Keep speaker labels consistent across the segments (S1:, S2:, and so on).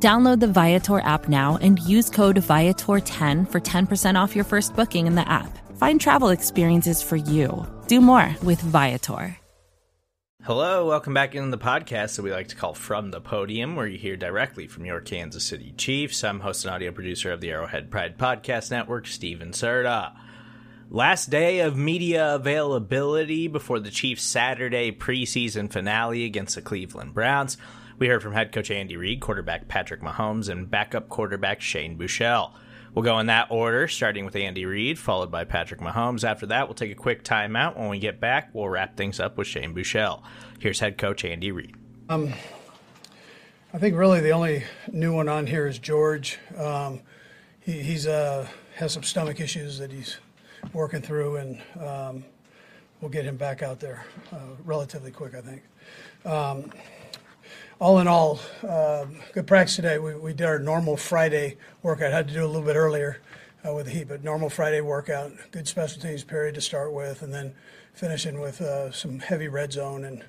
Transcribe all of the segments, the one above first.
S1: Download the Viator app now and use code Viator10 for 10% off your first booking in the app. Find travel experiences for you. Do more with Viator.
S2: Hello, welcome back into the podcast that we like to call From the Podium, where you hear directly from your Kansas City Chiefs. I'm host and audio producer of the Arrowhead Pride Podcast Network, Steven Serta. Last day of media availability before the Chiefs' Saturday preseason finale against the Cleveland Browns. We heard from head coach Andy Reid, quarterback Patrick Mahomes, and backup quarterback Shane Buechele. We'll go in that order, starting with Andy Reid, followed by Patrick Mahomes. After that, we'll take a quick timeout. When we get back, we'll wrap things up with Shane Buechele. Here's head coach Andy Reid.
S3: Um, I think really the only new one on here is George. Um, he he's uh, has some stomach issues that he's working through, and um, we'll get him back out there uh, relatively quick, I think. Um, all in all, uh, good practice today. We, we did our normal Friday workout. Had to do a little bit earlier uh, with the heat, but normal Friday workout. Good special teams period to start with, and then finishing with uh, some heavy red zone and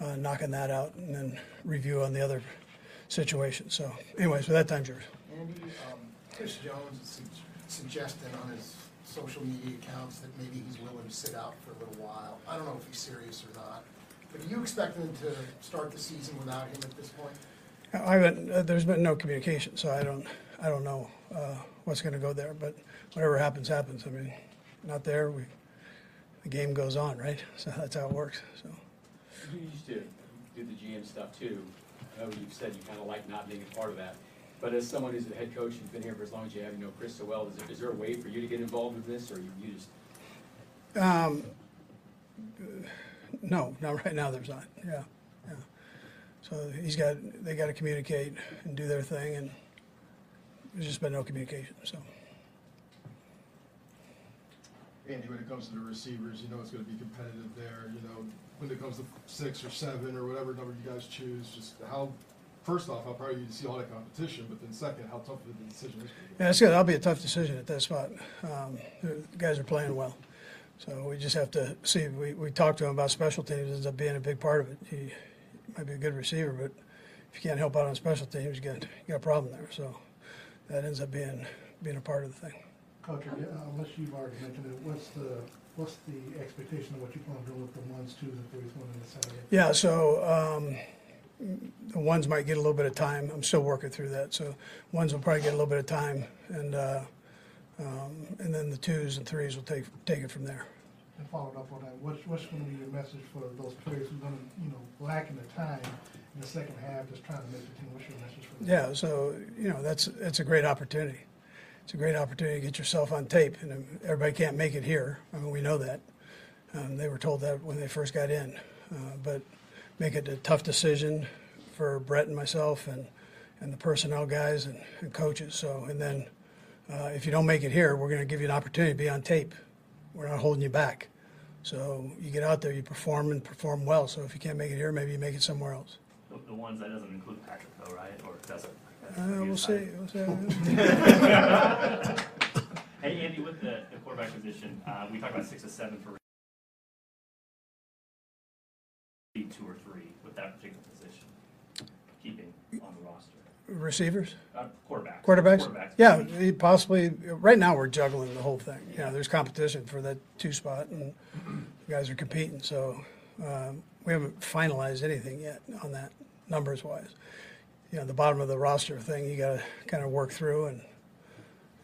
S3: uh, knocking that out, and then review on the other situation. So, anyways, with that, time's yours.
S4: Andy, um, Chris Jones is su- suggesting on his social media accounts that maybe he's willing to sit out for a little while. I don't know if he's serious or not. But are you expecting him to start the season without him at this point?
S3: I haven't. Uh, there's been no communication, so I don't. I don't know uh, what's going to go there. But whatever happens, happens. I mean, not there. We the game goes on, right? So that's how it works. So
S5: You used to do the GM stuff too. I know you've said you kind of like not being a part of that. But as someone who's the head coach and been here for as long as you have, you know Chris so well, is there, is there a way for you to get involved with this, or you you just
S3: no, no, right now there's not. Yeah, yeah. So he's got. They got to communicate and do their thing, and there's just been no communication. So.
S6: Andy, when it comes to the receivers, you know it's going to be competitive there. You know, when it comes to six or seven or whatever number you guys choose, just how, first off, how proud are you to see all that competition, but then second, how tough of a decision is going to?
S3: Yeah, it's good. That'll be a tough decision at that spot. Um, the guys are playing well, so we just have to see. We, we talked to him about special teams. Ends up being a big part of it. He might be a good receiver, but if you can't help out on special teams, you got you got a problem there. So that ends up being being a part of the thing.
S7: Coach, unless you've already mentioned it, what's the, what's the expectation of what you plan on doing with the ones, twos, and threes going the Saturday?
S3: Yeah, so um, the ones might get a little bit of time. I'm still working through that. So ones will probably get a little bit of time, and uh, um, and then the twos and threes will take take it from there.
S7: And following up on that, what's, what's gonna be your message for those players who are gonna, you know, lacking the time in the second half, just trying to make the team, what's your message for them?
S3: Yeah, so you know that's it's a great opportunity. It's a great opportunity to get yourself on tape, and everybody can't make it here. I mean, we know that. Um, they were told that when they first got in, uh, but make it a tough decision for Brett and myself and and the personnel guys and, and coaches. So, and then uh, if you don't make it here, we're going to give you an opportunity to be on tape. We're not holding you back. So you get out there, you perform and perform well. So if you can't make it here, maybe you make it somewhere else.
S8: The, the ones that doesn't include Patrick though, right? Or does it?
S3: Uh, we'll see. We'll see.
S8: Hey, Andy, with the, the quarterback position, uh, we talked about six to seven for two or three with that particular position, keeping on the roster.
S3: Receivers.
S8: Uh, quarterbacks.
S3: Quarterbacks? Yeah, he possibly. Right now, we're juggling the whole thing. You know, there's competition for that two spot, and the guys are competing. So um, we haven't finalized anything yet on that numbers wise. You know, the bottom of the roster thing you got to kind of work through and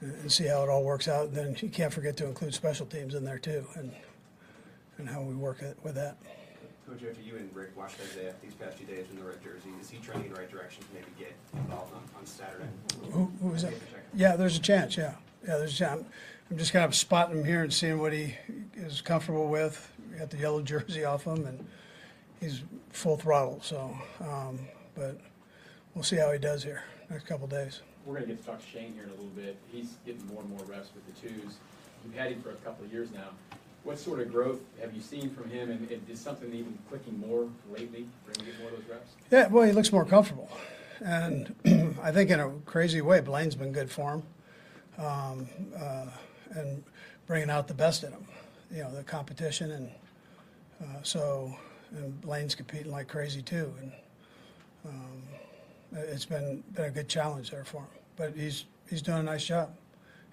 S3: and see how it all works out. And then you can't forget to include special teams in there too, and and how we work it with that.
S9: Coach, after you and Rick watched Isaiah these past few days in the red jersey, is he trending in the right direction to maybe get involved on, on Saturday?
S3: Who, who was that? Yeah, there's a chance. Yeah, yeah, there's a chance. I'm just kind of spotting him here and seeing what he is comfortable with. We got the yellow jersey off him, and he's full throttle. So, um, but we'll see how he does here next couple days.
S5: we're gonna get to talk to Shane here in a little bit. He's getting more and more reps with the twos. You've had him for a couple of years now. What sort of growth have you seen from him, and is something even clicking more lately for him to get more of those reps?
S3: Yeah, well, he looks more comfortable. And I think in a crazy way, Blaine's been good for him. Um, uh, and bringing out the best in him, you know, the competition. And uh, so, and Blaine's competing like crazy too. And um, it's been, been a good challenge there for him. But he's, he's doing a nice job.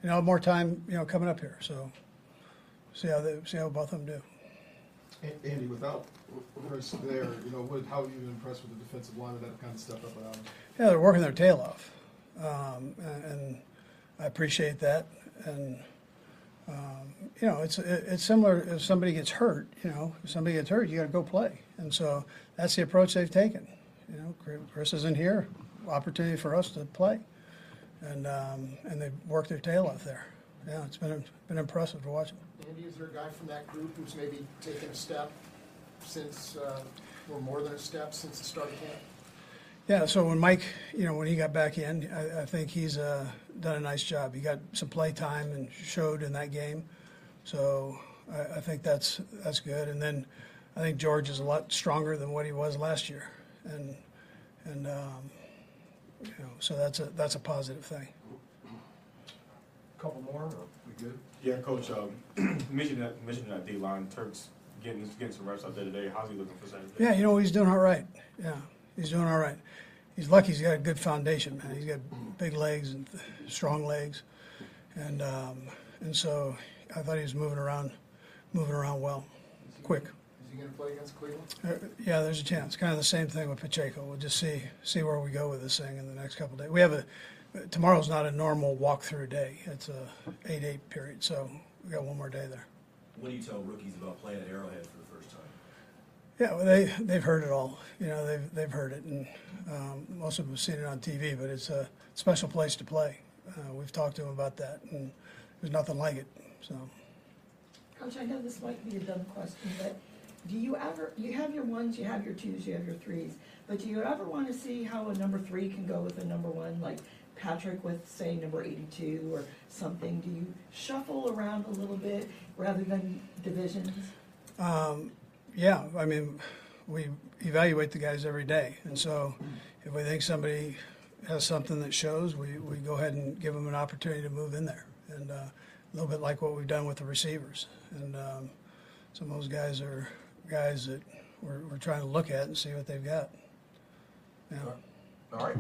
S3: You know, more time, you know, coming up here. So see how they, see how both of them do.
S6: A- Andy, without Chris there, you know, what, how have you impressed with the defensive line of that kind of stepped up without him?
S3: Yeah, they're working their tail off, um, and, and I appreciate that. And um, you know, it's it, it's similar if somebody gets hurt. You know, if somebody gets hurt, you got to go play. And so that's the approach they've taken. You know, Chris isn't here, opportunity for us to play, and um, and they've worked their tail off there. Yeah, it's been been impressive to watch.
S4: Andy, is there a guy from that group who's maybe taken a step since, uh, or more than a step since the start of camp?
S3: Yeah, so when Mike, you know, when he got back in, I, I think he's uh, done a nice job. He got some play time and showed in that game, so I, I think that's that's good. And then I think George is a lot stronger than what he was last year, and and um, you know, so that's a that's a positive thing.
S6: Couple more, or we good?
S10: Yeah, coach. Um, mentioned that mentioned that D line Turks getting getting some reps out there today. How's he looking for Saturday?
S3: Yeah, you know, he's doing all right. Yeah, he's doing all right. He's lucky he's got a good foundation, man. He's got big legs and strong legs, and um, and so I thought he was moving around, moving around well, quick.
S4: Is he gonna play against Cleveland?
S3: Uh, yeah, there's a chance. Kind of the same thing with Pacheco. We'll just see see where we go with this thing in the next couple of days. We have a tomorrow's not a normal walkthrough day. It's a eight eight period, so we got one more day there.
S11: What do you tell rookies about playing at Arrowhead for the first time?
S3: Yeah, well, they they've heard it all. You know, they've they've heard it, and um, most of them have seen it on TV. But it's a special place to play. Uh, we've talked to them about that, and there's nothing like it. So
S12: Coach, I know this might be a dumb question, but do you ever, you have your ones, you have your twos, you have your threes, but do you ever want to see how a number three can go with a number one, like Patrick with, say, number eighty-two or something? Do you shuffle around a little bit rather than divisions?
S3: um, yeah, I mean, we evaluate the guys every day, and so if we think somebody has something that shows, we, we go ahead and give them an opportunity to move in there, and uh, a little bit like what we've done with the receivers. And um, some of those guys are guys that we're, we're trying to look at and see what they've got. Yeah.
S6: All right.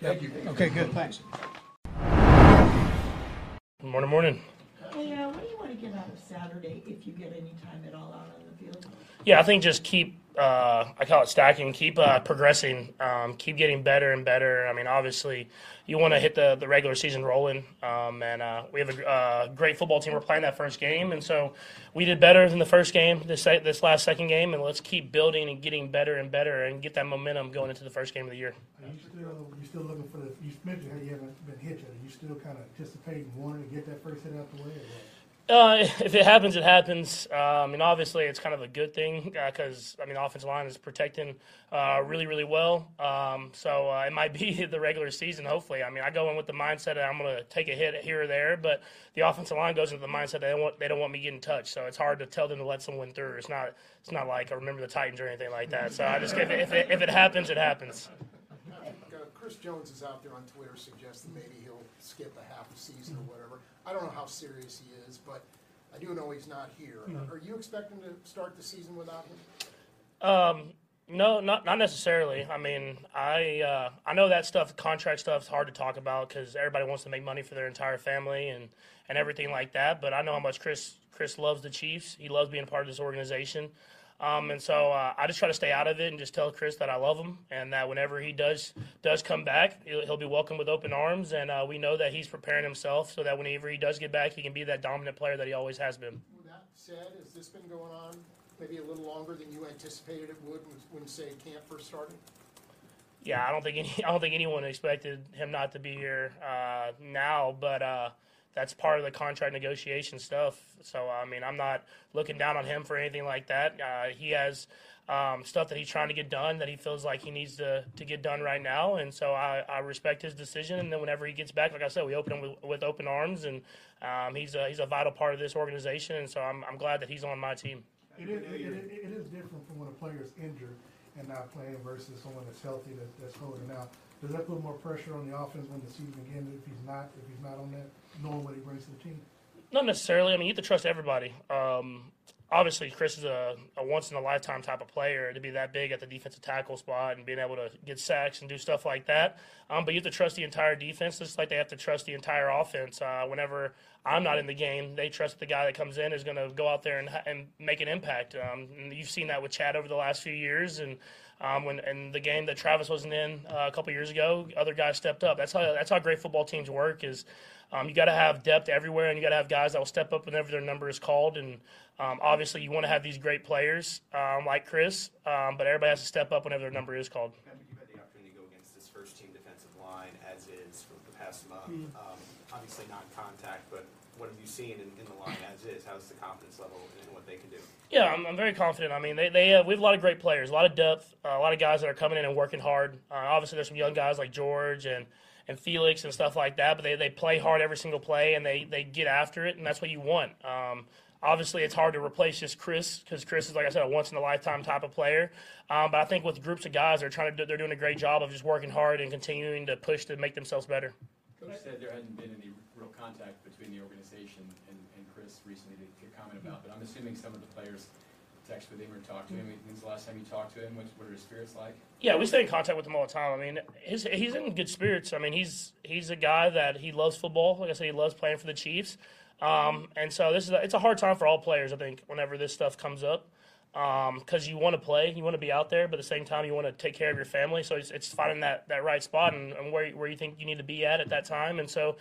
S3: Thank you. Okay, good. Thanks.
S13: Morning, morning.
S12: Hey, uh, what do you want to get out of Saturday if you get any time at all out on the field?
S13: Yeah, I think just keep. Uh, I call it stacking. Keep uh, progressing. Um, keep getting better and better. I mean, obviously, you want to hit the, the regular season rolling. Um, and uh, we have a uh, great football team. We're playing that first game, and so we did better than the first game. This this last second game, and let's keep building and getting better and better, and get that momentum going into the first game of the year.
S7: Are you still, you still looking for the, you mentioned how you haven't been hit yet, are you still kind of anticipating wanting to get that first hit out the way or what?
S13: Uh, if it happens, it happens. Uh, I mean, obviously, it's kind of a good thing because I mean, offensive line is protecting uh, really, really well. Um, so uh, it might be the regular season. Hopefully, I mean, I go in with the mindset that I'm going to take a hit here or there, but the offensive line goes into the mindset they don't want they don't want me getting touched. So it's hard to tell them to let someone through. It's not it's not like I remember the Titans or anything like that. So I just if it, if it, if it happens, it happens.
S4: Chris Jones is out there on Twitter suggesting maybe he'll skip a half a season or whatever. I don't know how serious he is, but I do know he's not here. Are you expecting to start the season without him?
S13: Um, no, not not necessarily. I mean, I uh, I know that stuff, contract stuff, is hard to talk about because everybody wants to make money for their entire family and, and everything like that. But I know how much Chris Chris loves the Chiefs. He loves being part of this organization. Um, and so uh, I just try to stay out of it and just tell Chris that I love him and that whenever he does does come back, he'll, he'll be welcome with open arms. And uh, we know that he's preparing himself so that whenever he does get back, he can be that dominant player that he always has been.
S4: With that said, has this been going on maybe a little longer than you anticipated it would when, when say, camp first started?
S13: Yeah, I don't think any, I don't think anyone expected him not to be here uh, now, but uh, that's part of the contract negotiation stuff. So I mean, I'm not looking down on him for anything like that. Uh, he has um, stuff that he's trying to get done that he feels like he needs to, to get done right now. And so I, I respect his decision. And then whenever he gets back, like I said, we open him with, with open arms, and um, he's a, he's a vital part of this organization. And so I'm, I'm glad that he's on my team.
S7: It is, it, it, is different from when a player is injured and not playing versus someone that's healthy that, that's holding out. Does that put more pressure on the offense when the season begins if he's not if he's not on that, knowing what he brings to the team?
S13: Not necessarily. I mean, you have to trust everybody. Um, obviously Chris is a, a once in a lifetime type of player to be that big at the defensive tackle spot and being able to get sacks and do stuff like that. Um, but you have to trust the entire defense, just like they have to trust the entire offense. Uh, whenever I'm not in the game, they trust the guy that comes in is going to go out there and, and make an impact. Um, and you've seen that with Chad over the last few years, and um, when and the game that Travis wasn't in uh, a couple years ago, other guys stepped up. That's how that's how great football teams work. Is um, you got to have depth everywhere, and you got to have guys that will step up whenever their number is called. And um, obviously, you want to have these great players um, like Chris, um, but everybody has to step up whenever their number is called.
S9: Patrick, you've had the opportunity to go against this first team defensive line as is for the past month.
S13: Hmm.
S9: Um, obviously, non-contact, but what have you seen in, in the line as is? How's the confidence level in what they can do?
S13: Yeah, I'm, I'm very confident. I mean, they, they uh, we have a lot of great players, a lot of depth, uh, a lot of guys that are coming in and working hard. Uh, obviously, there's some young guys like George and and Felix and stuff like that, but they, they play hard every single play and they, they get after it, and that's what you want. Um, obviously, it's hard to replace just Chris because Chris is, like I said, a once in a lifetime type of player. Um, but I think with groups of guys, they're trying to do, they're doing a great job of just working hard and continuing to push to make themselves better.
S5: Coach said there hadn't been any real contact between the organization and, and Chris recently to, to comment about, but I'm assuming some of the players text with him or talk to him. When's the last time you talked to him? What, what are his spirits like?
S13: Yeah, we stay in contact with him all the time. I mean, his, he's in good spirits. I mean, he's he's a guy that he loves football. Like I said, he loves playing for the Chiefs. Um, and so this is a, it's a hard time for all players. I think whenever this stuff comes up, because um, you want to play, you want to be out there, but at the same time you want to take care of your family. So it's, it's finding that, that right spot and, and where where you think you need to be at at that time. And so.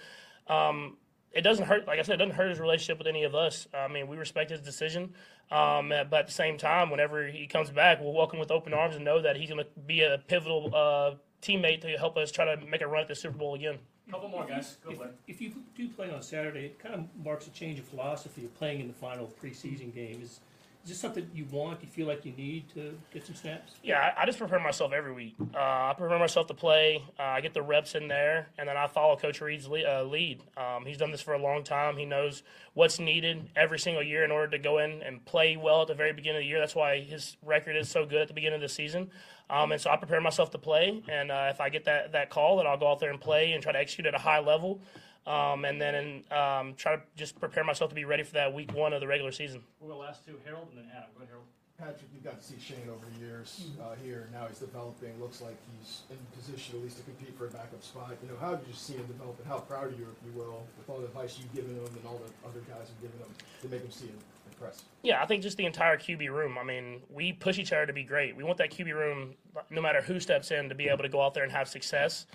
S13: Um, it doesn't hurt. Like I said, it doesn't hurt his relationship with any of us. I mean, we respect his decision, um, but at the same time, whenever he comes back, we'll welcome with open arms and know that he's going to be a pivotal uh, teammate to help us try to make a run at the Super Bowl again.
S8: Couple more guys. Go
S14: If, if you do play on Saturday, it kind of marks a change of philosophy of playing in the final preseason game. Is, is this something you want? You feel like you need to get some snaps?
S13: Yeah, I, just prepare myself every week. Uh, I prepare myself to play. Uh, I get the reps in there, and then I follow Coach Reid's le- uh, lead. Um, he's done this for a long time. He knows what's needed every single year in order to go in and play well at the very beginning of the year. That's why his record is so good at the beginning of the season. Um, and so I prepare myself to play, and uh, if I get that, that call, then I'll go out there and play and try to execute at a high level. Um, and then um, try to just prepare myself to be ready for that week one of the regular season.
S8: We'll the last two, Harold and then Adam. Go ahead, Harold.
S6: Patrick, you've got to see Shane over the years uh, here. Now he's developing. Looks like he's in position at least to compete for a backup spot. You know, how did you see him develop, and how proud are you, if you will, with all the advice you've given him and all the other guys have given him to make him see him impress?
S13: Yeah, I think just the entire QB room. I mean, we push each other to be great. We want that QB room, no matter who steps in, to be able to go out there and have success.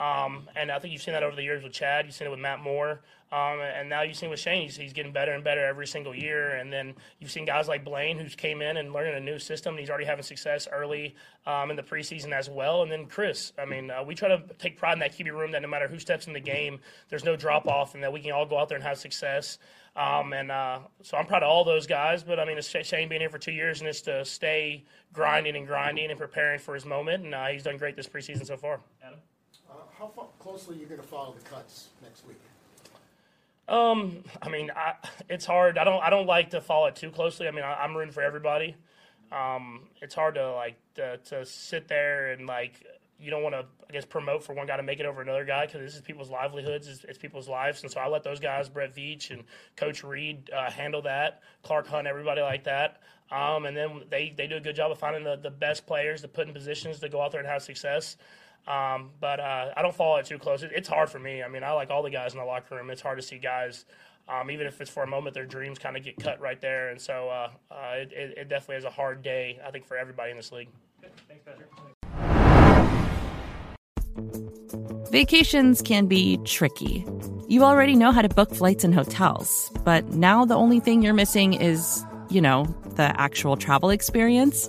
S13: Um, and I think you've seen that over the years with Chad. You've seen it with Matt Moore. Um, and now you've seen with Shane. He's, he's, getting better and better every single year. And then you've seen guys like Blaine, who's came in and learning a new system. And he's already having success early um, in the preseason as well. And then Chris. I mean, uh, we try to take pride in that QB room that no matter who steps in the game, there's no drop off, and that we can all go out there and have success. Um, and uh, so I'm proud of all those guys. But I mean, it's Shane being here for two years and it's to stay grinding and grinding and preparing for his moment. And uh, he's done great this preseason so far.
S8: Adam?
S4: How far, closely are you going to follow the cuts next week?
S13: Um, I mean, I, it's hard. I don't. I don't like to follow it too closely. I mean, I, am rooting for everybody. Um, it's hard to like to, to sit there and like you don't want to, I guess, promote for one guy to make it over another guy because this is people's livelihoods, it's, it's, people's lives, and so I let those guys, Brett Veach and Coach Reid, uh, handle that. Clark Hunt, everybody like that. Um, and then they, they do a good job of finding the, the best players to put in positions to go out there and have success. Um, but uh, I don't follow it too close. It, it's hard for me. I mean, I like all the guys in the locker room. It's hard to see guys, um, even if it's for a moment, their dreams kind of get cut right there. And so uh, uh, it, it, definitely is a hard day, I think, for everybody in this league.
S8: Thanks, Patrick.
S1: Vacations can be tricky. You already know how to book flights and hotels, but now the only thing you're missing is, you know, the actual travel experience.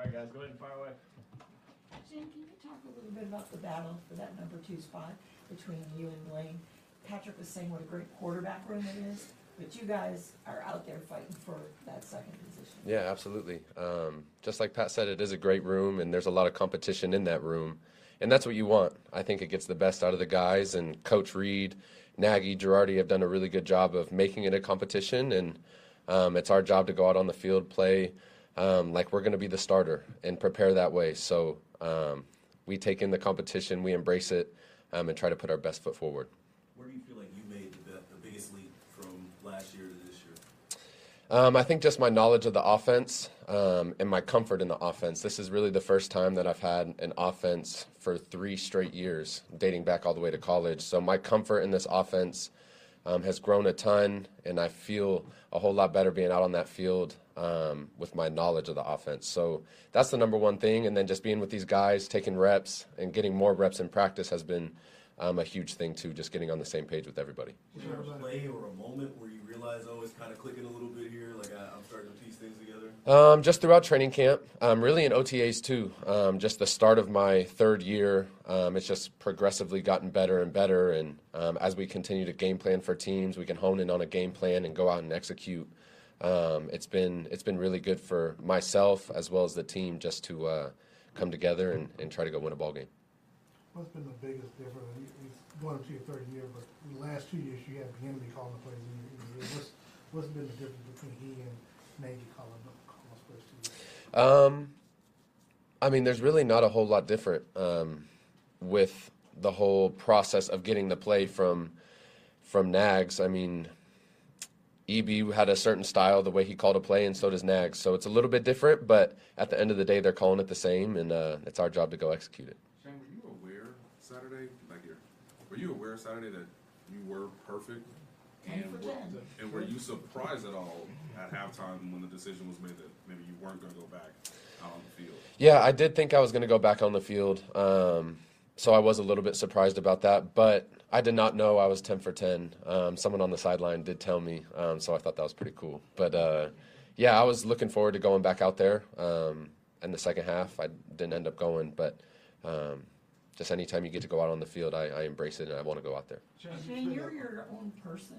S5: All right, guys, go ahead and fire away.
S12: Jen, can you talk a little bit about the battle for that number two spot between you and Blaine? Patrick was saying what a great quarterback room it is, but you guys are out there fighting for that second position.
S15: Yeah, absolutely. Um, just like Pat said, it is a great room, and there's a lot of competition in that room. And that's what you want. I think it gets the best out of the guys, and Coach Reid, Nagy, Girardi have done a really good job of making it a competition, and um, it's our job to go out on the field, play um, like we're going to be the starter, and prepare that way. So um, we take in the competition, we embrace it, um, and try to put our best foot forward.
S11: Where do you feel like you made the, the biggest leap from last year to this year?
S15: Um, I think just my knowledge of the offense um, and my comfort in the offense. This is really the first time that I've had an offense for three straight years, dating back all the way to college. So my comfort in this offense um, has grown a ton, and I feel a whole lot better being out on that field um, with my knowledge of the offense. So that's the number one thing. And then just being with these guys, taking reps, and getting more reps in practice has been um, a huge thing too. Just getting on the same page with everybody.
S11: Was there a play or a moment where you realize, oh, it's kind of clicking a little bit here, like I, I'm starting to piece things together?
S15: Um, just throughout training camp, um, really in OTAs too. Um, just the start of my third year, um, it's just progressively gotten better and better. And um, as we continue to game plan for teams, we can hone in on a game plan and go out and execute. Um, it's been it's been really good for myself as well as the team just to uh, come together and, and try to go win a ball game.
S7: What's been the biggest difference? It's going up to your third year, but the last two years you had Henry calling the plays. In your, in your, what's what's been the difference between he and Nagy calling the calling plays to you?
S15: Um, I mean, there's really not a whole lot different um, with the whole process of getting the play from from Nags. I mean, EB had a certain style, the way he called a play, and so does Nags. So it's a little bit different, but at the end of the day, they're calling it the same, and uh, it's our job to go execute it.
S16: Shane, were you aware Saturday, like, were you aware Saturday that you were perfect? And were, and were you surprised at all at halftime when the decision was made that maybe you weren't going to go back out on the field?
S15: Yeah, I did think I was going to go back on the field. Um, so I was a little bit surprised about that, but I did not know I was 10 for 10. Um, someone on the sideline did tell me, um, so I thought that was pretty cool. But uh, yeah, I was looking forward to going back out there um, in the second half. I didn't end up going, but um, just anytime you get to go out on the field, I, I embrace it and I want to go out there.
S12: Shane, you're your own person,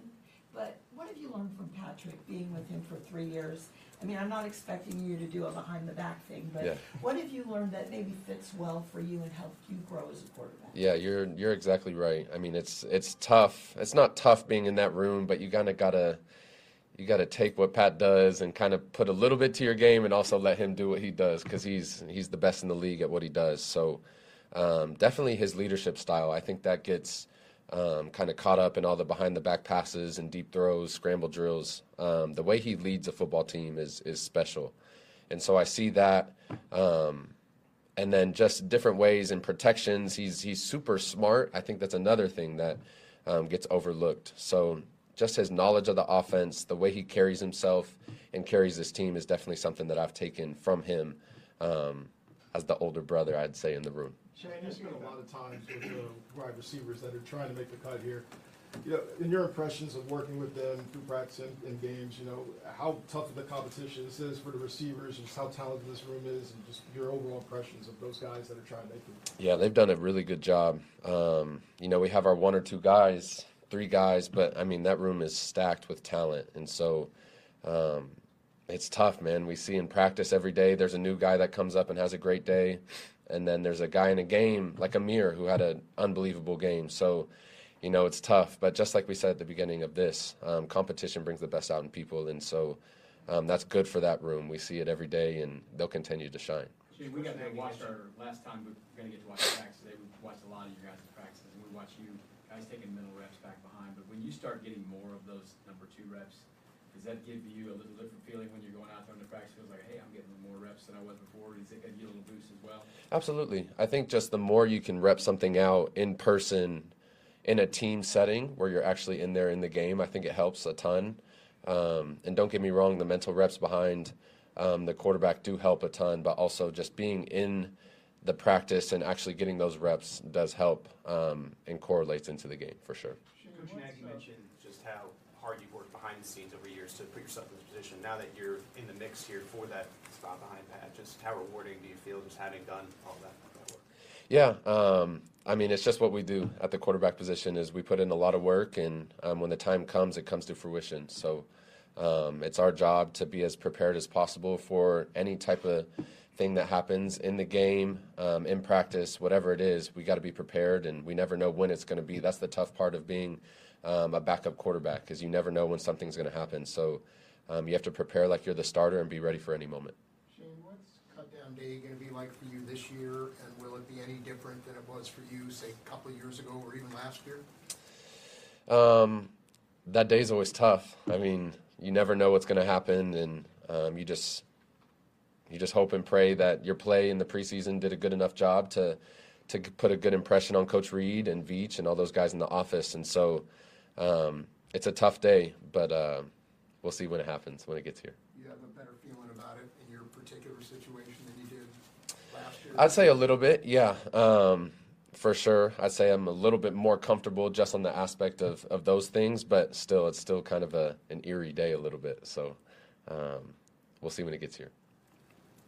S12: but what have you learned from Patrick being with him for three years? I mean, I'm not expecting you to do a behind the back thing, but
S15: Yeah.
S12: what have you learned that maybe fits well for you and helped you grow as a quarterback?
S15: Yeah, you're you're exactly right. I mean, it's it's tough. It's not tough being in that room, but you kind of gotta you gotta take what Pat does and kind of put a little bit to your game, and also let him do what he does because he's he's the best in the league at what he does. So um, definitely his leadership style. I think that gets um, kind of caught up in all the behind the back passes and deep throws, scramble drills. Um, the way he leads a football team is is special, and so I see that. Um, and then just different ways and protections. He's he's super smart. I think that's another thing that um, gets overlooked. So just his knowledge of the offense, the way he carries himself and carries his team is definitely something that I've taken from him um, as the older brother, I'd say, in the room.
S6: Shane, you spend a lot of times with the wide receivers that are trying to make the cut here. you know, in your impressions of working with them through practice and, and games, you know, how tough of the competition this is for the receivers, and just how talented this room is, and just your overall impressions of those guys that are trying to make it.
S15: Yeah, they've done a really good job. Um, you know, we have our one or two guys, three guys, but I mean that room is stacked with talent, and so um, it's tough, man. We see in practice every day. There's a new guy that comes up and has a great day, and then there's a guy in a game like Ihmir who had an unbelievable game. So you know, it's tough. But just like we said at the beginning of this, um, competition brings the best out in people, and so um, that's good for that room. We see it every day, and they'll continue to shine.
S5: We got to watch our last time we are going to get to watch practice today. We watched a lot of your guys' practices, and we watch you guys taking mental reps back behind. But when you start getting more of those number two reps, does that give you a little different feeling when you're going out there on the practice field? Like, hey, I'm getting more reps than I was before. Does it give you a little boost as well?
S15: Absolutely. I think just the more you can rep something out in person in a team setting where you're actually in there in the game, I think it helps a ton. Um, and don't get me wrong, the mental reps behind um, the quarterback do help a ton, but also just being in the practice and actually getting those reps does help um, and correlates into the game for sure.
S9: Coach Nagy mentioned just how hard you've worked behind the scenes over years to put yourself in this position. Now that you're in the mix here for that spot behind Pat, just how rewarding do you feel just having done all that?
S15: Yeah, um, I mean, it's just what we do at the quarterback position is we put in a lot of work, and um, when the time comes, it comes to fruition. So um, it's our job to be as prepared as possible for any type of thing that happens in the game, um, in practice, whatever it is. We got to be prepared, and we never know when it's going to be. That's the tough part of being um, a backup quarterback, because you never know when something's going to happen. So um, you have to prepare like you're the starter and be ready for any moment.
S4: Shane, what's cut down day going to be like for you this year, and will it be any different than it was for you, say, a couple of years ago or even last year?
S15: Um, that day's always tough. I mean, you never know what's going to happen, and um, you just you just hope and pray that your play in the preseason did a good enough job to to put a good impression on Coach Reid and Veach and all those guys in the office. And so um, it's a tough day, but uh, we'll see when it happens when it gets here.
S4: You have a better feeling about it in your particular situation than you did last year.
S15: I'd say a little bit, yeah. Um, for sure. I'd say I'm a little bit more comfortable just on the aspect of, of those things, but still, it's still kind of a, an eerie day a little bit. So um, we'll see when it gets here.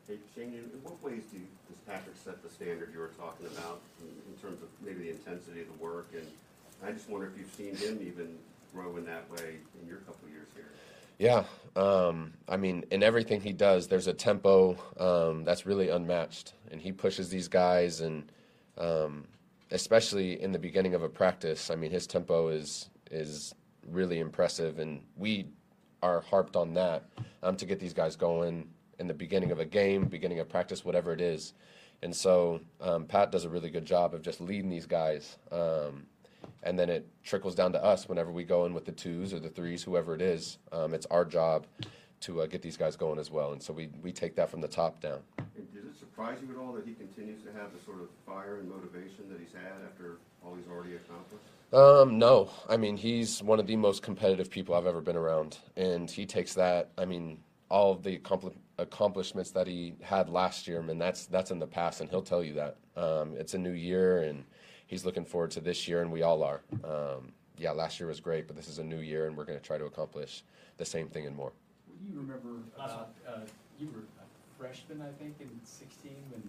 S17: Hey, Shane, in what ways do you, does Patrick set the standard you were talking about in, in, terms of maybe the intensity of the work? And I just wonder if you've seen him even grow in that way in your couple years here.
S15: Yeah, um, I mean, in everything he does, there's a tempo um, that's really unmatched, and he pushes these guys, and um, especially in the beginning of a practice, I mean, his tempo is is really impressive, and we are harped on that um, to get these guys going in the beginning of a game, beginning of practice, whatever it is. And so um, Pat does a really good job of just leading these guys. And then it trickles down to us whenever we go in with the twos or the threes, whoever it is. Um, it's our job to uh, get these guys going as well. And so we, we take that from the top down.
S17: And does it surprise you at all that he continues to have the sort of fire and motivation that he's had after all he's already accomplished?
S15: Um, no, I mean he's one of the most competitive people I've ever been around, and he takes that. I mean, all of the accompli- accomplishments that he had last year, I mean that's that's in the past, and he'll tell you that. Um, it's a new year, and he's looking forward to this year, and we all are. Um, yeah, last year was great, but this is a new year, and we're going to try to accomplish the same thing and more.
S5: What do you remember about, uh, you were a freshman, I think, in 16 when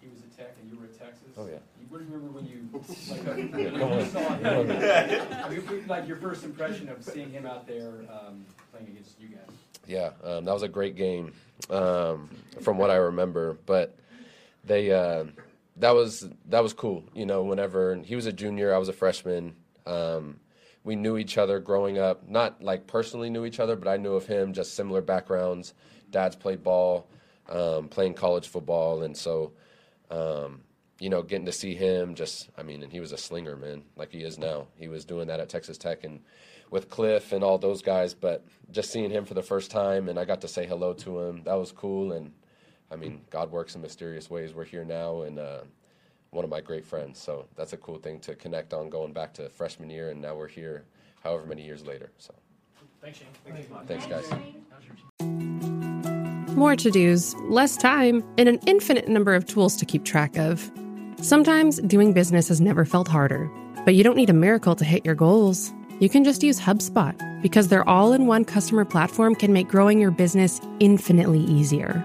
S5: he was at Tech and you were at Texas?
S15: Oh, yeah.
S5: You, what do remember when you, like,
S15: Come
S5: uh, you saw him? I mean, like your first impression of seeing him out there um, playing against you guys?
S15: Yeah, um, that was a great game um, from what I remember. But they uh, that was that was cool. You know, whenever he was a junior, I was a freshman. Um, we knew each other growing up. Not like personally knew each other, but I knew of him. Just similar backgrounds. Dad's played ball, um, playing college football, and so um, you know, getting to see him. Just I mean, and he was a slinger, man, like he is now. He was doing that at Texas Tech and with Kliff and all those guys. But just seeing him for the first time, and I got to say hello to him. That was cool. And I mean, God works in mysterious ways. We're here now, and uh, one of my great friends. So that's a cool thing to connect on, going back to freshman year, and now we're here, however many years later. So
S13: Thanks, Shane.
S15: thanks, guys.
S18: More to dos, less time, and an infinite number of tools to keep track of. Sometimes doing business has never felt harder, but you don't need a miracle to hit your goals. you can just use HubSpot because their all in one customer platform can make growing your business infinitely easier.